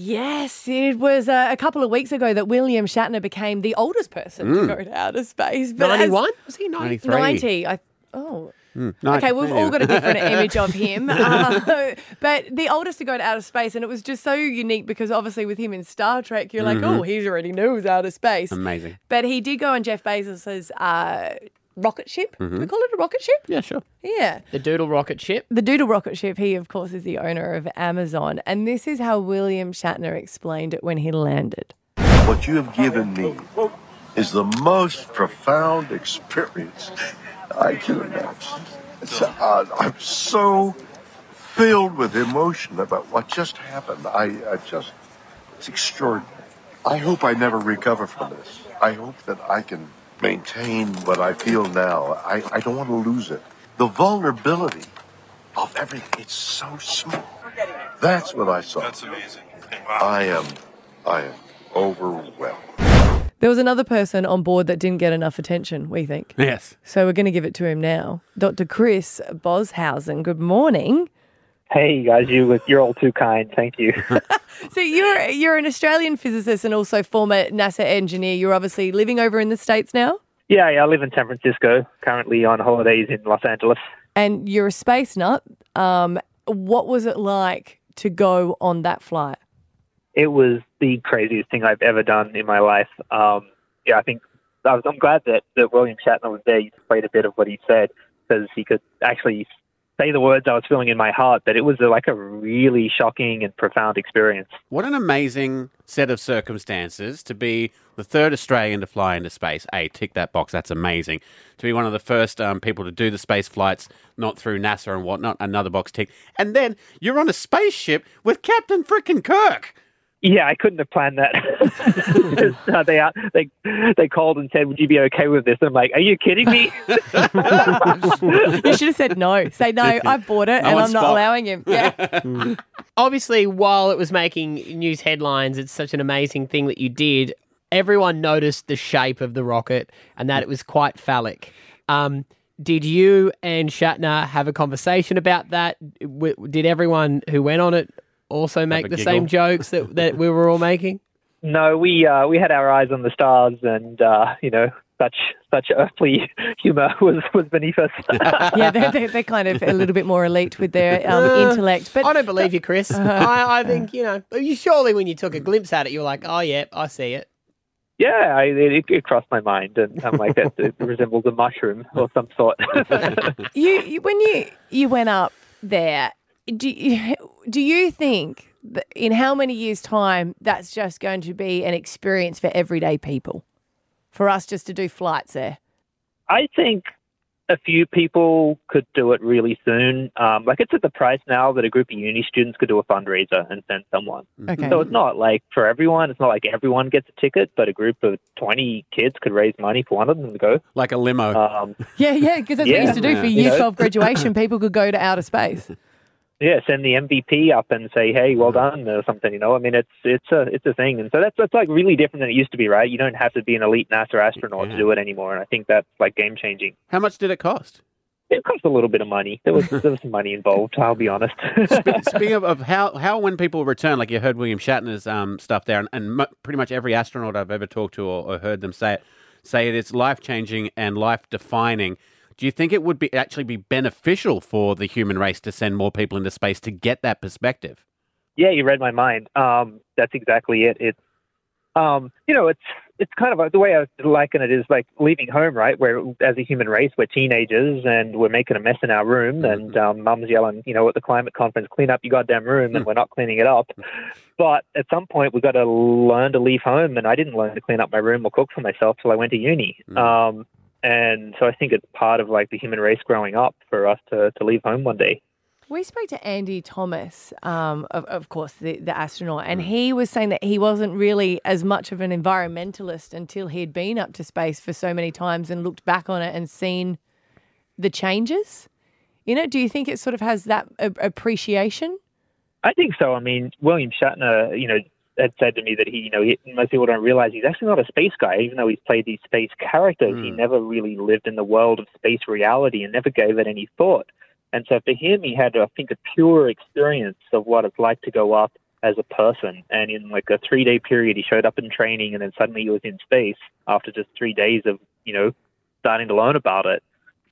Yes, it was uh, a couple of weeks ago that William Shatner became the oldest person to Mm. go to outer space. But as- 91? Was he 90? 93. 90. I, oh. Mm, Okay, we've all got a different image of him. Uh, but the oldest to go to outer space, and it was just so unique because obviously with him in Star Trek, you're like, Mhm. oh, he already knows outer space. Amazing. But he did go on Jeff Bezos's uh, rocket ship. Do we Mhm. call it a rocket ship? Yeah, sure. Yeah. The Doodle rocket ship. The Doodle rocket ship, he, of course, is the owner of Amazon. And this is how William Shatner explained it when he landed. What you have given me is the most profound experience I can imagine. Uh, I'm so filled with emotion about what just happened. I, I just, it's extraordinary. I hope I never recover from this. I hope that I can maintain what I feel now. I, I don't want to lose it. The vulnerability of everything, it's so small. That's what I saw. That's amazing. I am, I am overwhelmed. There was another person on board that didn't get enough attention, we think. Yes. So we're going to give it to him now. Dr. Chris Boshuizen, good morning. Hey guys, you you're all too kind. Thank you. So you're you're an Australian physicist and also former NASA engineer. You're obviously living over in the States now, yeah, yeah, I live in San Francisco. Currently on holidays in Los Angeles. and you're a space nut. Um, what was it like to go on that flight? It was the craziest thing I've ever done in my life. Um, yeah, I think I was, I'm glad that, that William Shatner was there. He played a bit of what he said because he could actually say the words I was feeling in my heart. But it was a, like a really shocking and profound experience. What an amazing set of circumstances to be the third Australian to fly into space. A, tick that box. That's amazing. To be one of the first um, people to do the space flights, not through NASA and whatnot. Another box tick. And then you're on a spaceship with Captain Frickin' Kirk. Yeah, I couldn't have planned that. Uh, they they they called and said, "Would you be okay with this?" I'm like, "Are you kidding me?" you should have said no. Say no. I bought it, No and I'm not allowing him. Yeah. Obviously, while it was making news headlines, it's such an amazing thing that you did. Everyone noticed the shape of the rocket and that it was quite phallic. Um, did you and Shatner have a conversation about that? W- did everyone who went on it also make the giggle? same jokes that, that we were all making? No, we uh, we had our eyes on the stars, and uh, you know, such such earthly humor was was beneath us. yeah, they're, they're, they're kind of a little bit more elite with their um, Uh, intellect. But I don't believe you, Chris. I, I think, you know, you surely when you took a glimpse at it, you were like, oh, yeah, I see it. yeah, I, it, it crossed my mind, and I'm like, that it resembles a mushroom or some sort. you, you when you you went up there, do you, do you think that in how many years' time that's just going to be an experience for everyday people, for us just to do flights there? I think a few people could do it really soon. Um, like it's at the price now that a group of uni students could do a fundraiser and send someone. Okay. So it's not like for everyone. It's not like everyone gets a ticket, but a group of twenty kids could raise money for one of them to go. Like a limo. Um, Yeah, yeah, because that's what we used to do for year You know? 12 graduation. People could go to outer space. yeah, send the MVP up and say, "Hey, well done" or something. You know, I mean, it's it's a it's a thing, and so that's that's like really different than it used to be, right? You don't have to be an elite NASA astronaut to do it anymore, and I think that's like game changing. How much did it cost? It cost a little bit of money. There was there was some money involved. I'll be honest. Speaking of, of how, how when people return, like you heard William Shatner's um, stuff there, and, and pretty much every astronaut I've ever talked to or, or heard them say it, say it is life changing and life defining. Do you think it would be actually be beneficial for the human race to send more people into space to get that perspective? Yeah, you read my mind. Um, that's exactly it. It's, um, you know, it's it's kind of the way I liken it is like leaving home, right? Where as a human race, we're teenagers and we're making a mess in our room, and um, mum's yelling, you know, at the climate conference, clean up your goddamn room, and we're not cleaning it up. But at some point, we've got to learn to leave home, and I didn't learn to clean up my room or cook for myself till I went to uni. Um, and so I think it's part of like the human race growing up for us to to leave home one day. We spoke to Andy Thomas, um, of, of course, the, the astronaut, and he was saying that he wasn't really as much of an environmentalist until he'd been up to space for so many times and looked back on it and seen the changes. You know, do you think it sort of has that a- appreciation? I think so. I mean, William Shatner, you know, had said to me that he, you know, he, most people don't realize he's actually not a space guy, even though he's played these space characters. He hmm. never really lived in the world of space reality and never gave it any thought. And so for him, he had, I think, a pure experience of what it's like to go up as a person. And in like a three day period, he showed up in training, and then suddenly he was in space after just three days of you know starting to learn about it.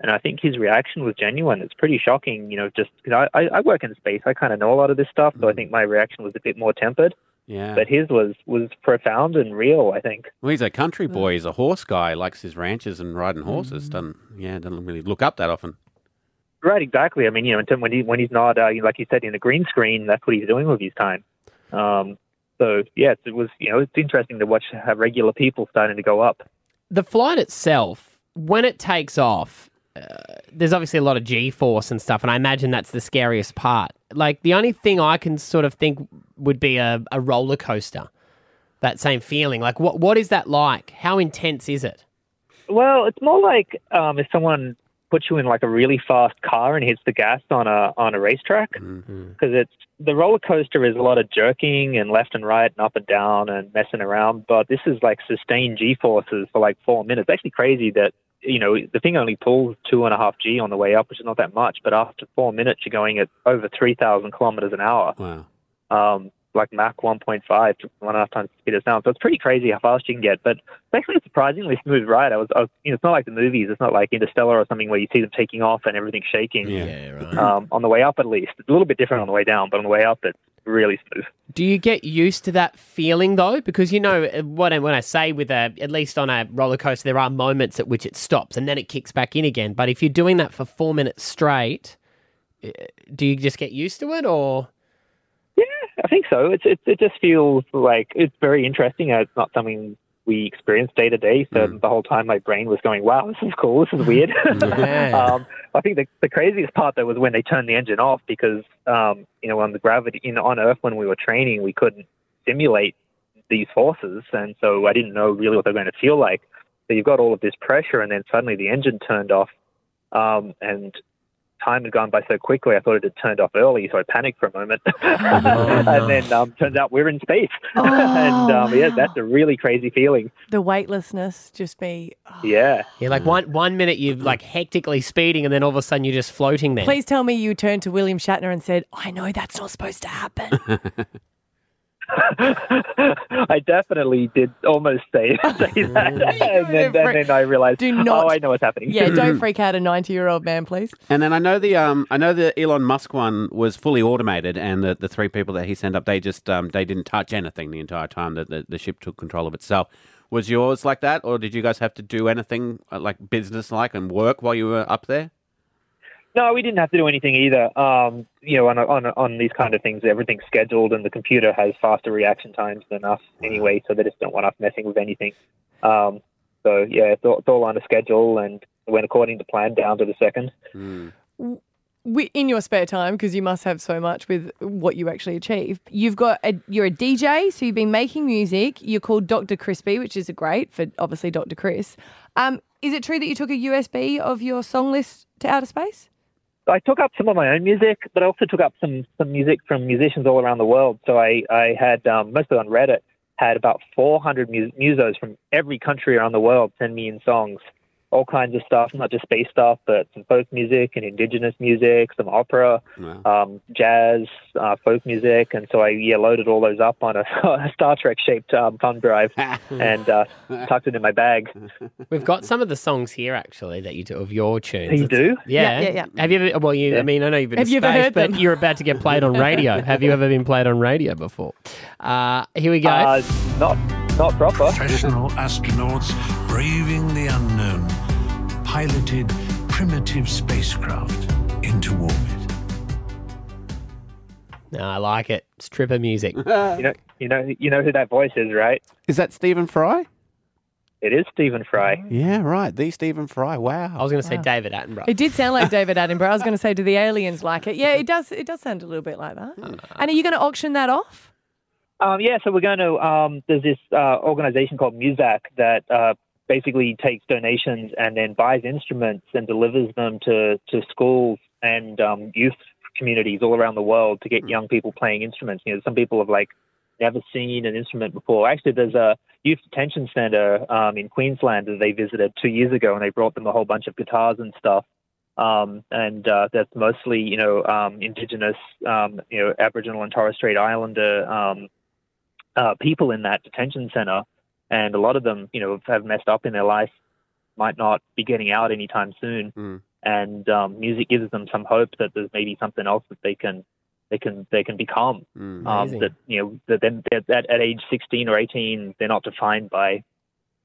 And I think his reaction was genuine. It's pretty shocking, you know. Just you know, I, I work in space, I kind of know a lot of this stuff, so I hmm. think my reaction was a bit more tempered. Yeah. But his was was profound and real. I think. well, he's a country boy. He's a horse guy. Likes his ranches and riding horses. Doesn't yeah? Doesn't really look up that often. Right, exactly. I mean, you know, when he when he's not, uh, like you said, in a green screen, that's what he's doing with his time. Um, so yes, it was. You know, it's interesting to watch how regular people starting to go up. The flight itself, when it takes off, uh, there's obviously a lot of G force and stuff, and I imagine that's the scariest part. Like the only thing I can sort of think would be a, a roller coaster. That same feeling. Like what what is that like? How intense is it? Well, it's more like um, if someone puts you in like a really fast car and hits the gas on a on a racetrack, because it's the roller coaster is a lot of jerking and left and right and up and down and messing around. But this is like sustained G forces for like four minutes. It's actually crazy that you know the thing only pulls two and a half G on the way up, which is not that much. But after four minutes, you're going at over three thousand kilometers an hour. Wow. um, like Mach 1.5 one and a half times the speed of sound. So it's pretty crazy how fast you can get. But it's actually a surprisingly smooth ride. I was, I was, you know, it's not like the movies. It's not like Interstellar or something where you see them taking off and everything shaking. Yeah. right. Um, on the way up, at least, it's a little bit different on the way down, but on the way up, it's really smooth. Do you get used to that feeling though? Because you know what when I say with a at least on a roller coaster, there are moments at which it stops and then it kicks back in again. But if you're doing that for four minutes straight, eh, do you just get used to it, or Yeah, I think so. It's, it, it just feels like it's very interesting. Uh, It's not something we experience day to day. So the whole time my brain was going, wow, this is cool. This is weird. Yeah. um, I think the, the craziest part though was when they turned the engine off because, um, you know, on the gravity, know, on Earth when we were training, we couldn't simulate these forces. And so I didn't know really what they're going to feel like. So you've got all of this pressure and then suddenly the engine turned off. Um, and time had gone by so quickly, I thought it had turned off early, so I panicked for a moment. and then um, turns out we're in space. and um, yeah, wow. that's a really crazy feeling. The weightlessness just be. oh. Yeah. yeah, like one one minute you're like hectically speeding, and then all of a sudden you're just floating there. Please tell me you turned to William Shatner and said, I know that's not supposed to happen. I definitely did almost say, say that. and, then, and then I realized, Do not- oh, I know what's happening. yeah, don't freak out a 90 year old man, please. And then I know the um I know the Elon Musk one was fully automated, and the, the three people that he sent up they just um they didn't touch anything the entire time that the, the ship took control of itself. Was yours like that, or did you guys have to do anything uh, like business like and work while you were up there? No, we didn't have to do anything either. Um, you know, on, on on these kind of things, everything's scheduled, and the computer has faster reaction times than us anyway, so they just don't want us messing with anything. Um, so yeah, it's all, it's all on a schedule, and it went according to plan down to the second. Wi- In your spare time, because you must have so much with what you actually achieve, you've got a, you're a DJ, so you've been making music. You're called Dr. Crispy, which is a great for obviously Dr. Chris. Um, is it true that you took a USB of your song list to outer space? I took up some of my own music, but I also took up some some music from musicians all around the world. So I I had um, mostly on Reddit had about 400 mus- musos from every country around the world send me in songs, all kinds of stuff, not just space stuff, but some folk music and indigenous music, some opera, Wow. um, jazz, uh, folk music, and so I yeah loaded all those up on a, a Star Trek shaped um, thumb drive and uh, tucked it in my bag. We've got some of the songs here actually that you do of your tunes. You It's- do? Yeah. Yeah, yeah, yeah. Have you ever? Well, you. I mean, I know you've been. Have to you ever heard but them? you're about to get played on radio. Have you ever been played on radio before? Uh, here we go. Uh, not not proper. Professional astronauts braving the unknown piloted primitive spacecraft into orbit. no, I like it. It's tripper music. You know, you know, you know who that voice is, right? Is that Stephen Fry? It is Stephen Fry. Yeah, right. The Stephen Fry. Wow. I was going to say David Attenborough. It did sound like David Attenborough. I was going to say, do the aliens like it? Yeah, it does. It does sound a little bit like that. Hmm. And are you going to auction that off? Um, yeah, so we're going to. Um, there's this uh, organization called Muzak that uh, basically takes donations and then buys instruments and delivers them to to schools and um, youth communities all around the world to get young people playing instruments. You know, some people have like never seen an instrument before. Actually, there's a youth detention center um, in Queensland that they visited two years ago, and they brought them a whole bunch of guitars and stuff. um, and uh, that's mostly you know um, indigenous, um, you know, Aboriginal and Torres Strait Islander um, uh, people in that detention center, and a lot of them, you know, have messed up in their life, might not be getting out anytime soon, Mm. and um, music gives them some hope that there's maybe something else that they can they can they can become. Mm. Um, that you know that then that at, at age 16 or 18 they're not defined by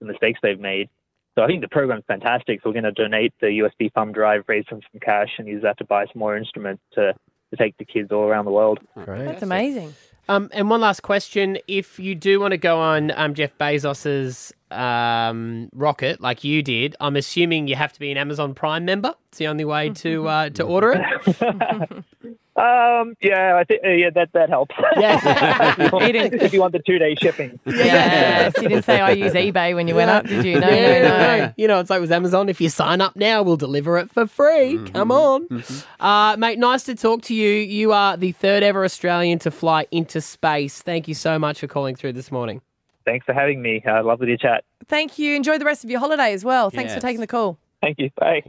the mistakes they've made. So I think the program's fantastic. So we're going to donate the USB thumb drive, raise some, some cash, and use that to buy some more instruments to, to take the kids all around the world. Great. That's amazing. Um, and one last question: If you do want to go on um, Jeff Bezos's um, rocket, like you did, I'm assuming you have to be an Amazon Prime member. It's the only way to uh, to order it. Um, yeah, I think uh, yeah that that helps. Yeah. He didn't- if you want the two day shipping. Yes, you didn't say I use eBay when you went up, did you? No, Yeah, no, no. You know, it's like with Amazon. If you sign up now, we'll deliver it for free. Mm-hmm. Come on, uh, mate. Nice to talk to you. You are the third ever Australian to fly into space. Thank you so much for calling through this morning. Thanks for having me. Uh, lovely to chat. Thank you. Enjoy the rest of your holiday as well. Thanks for taking the call. Thank you. Bye.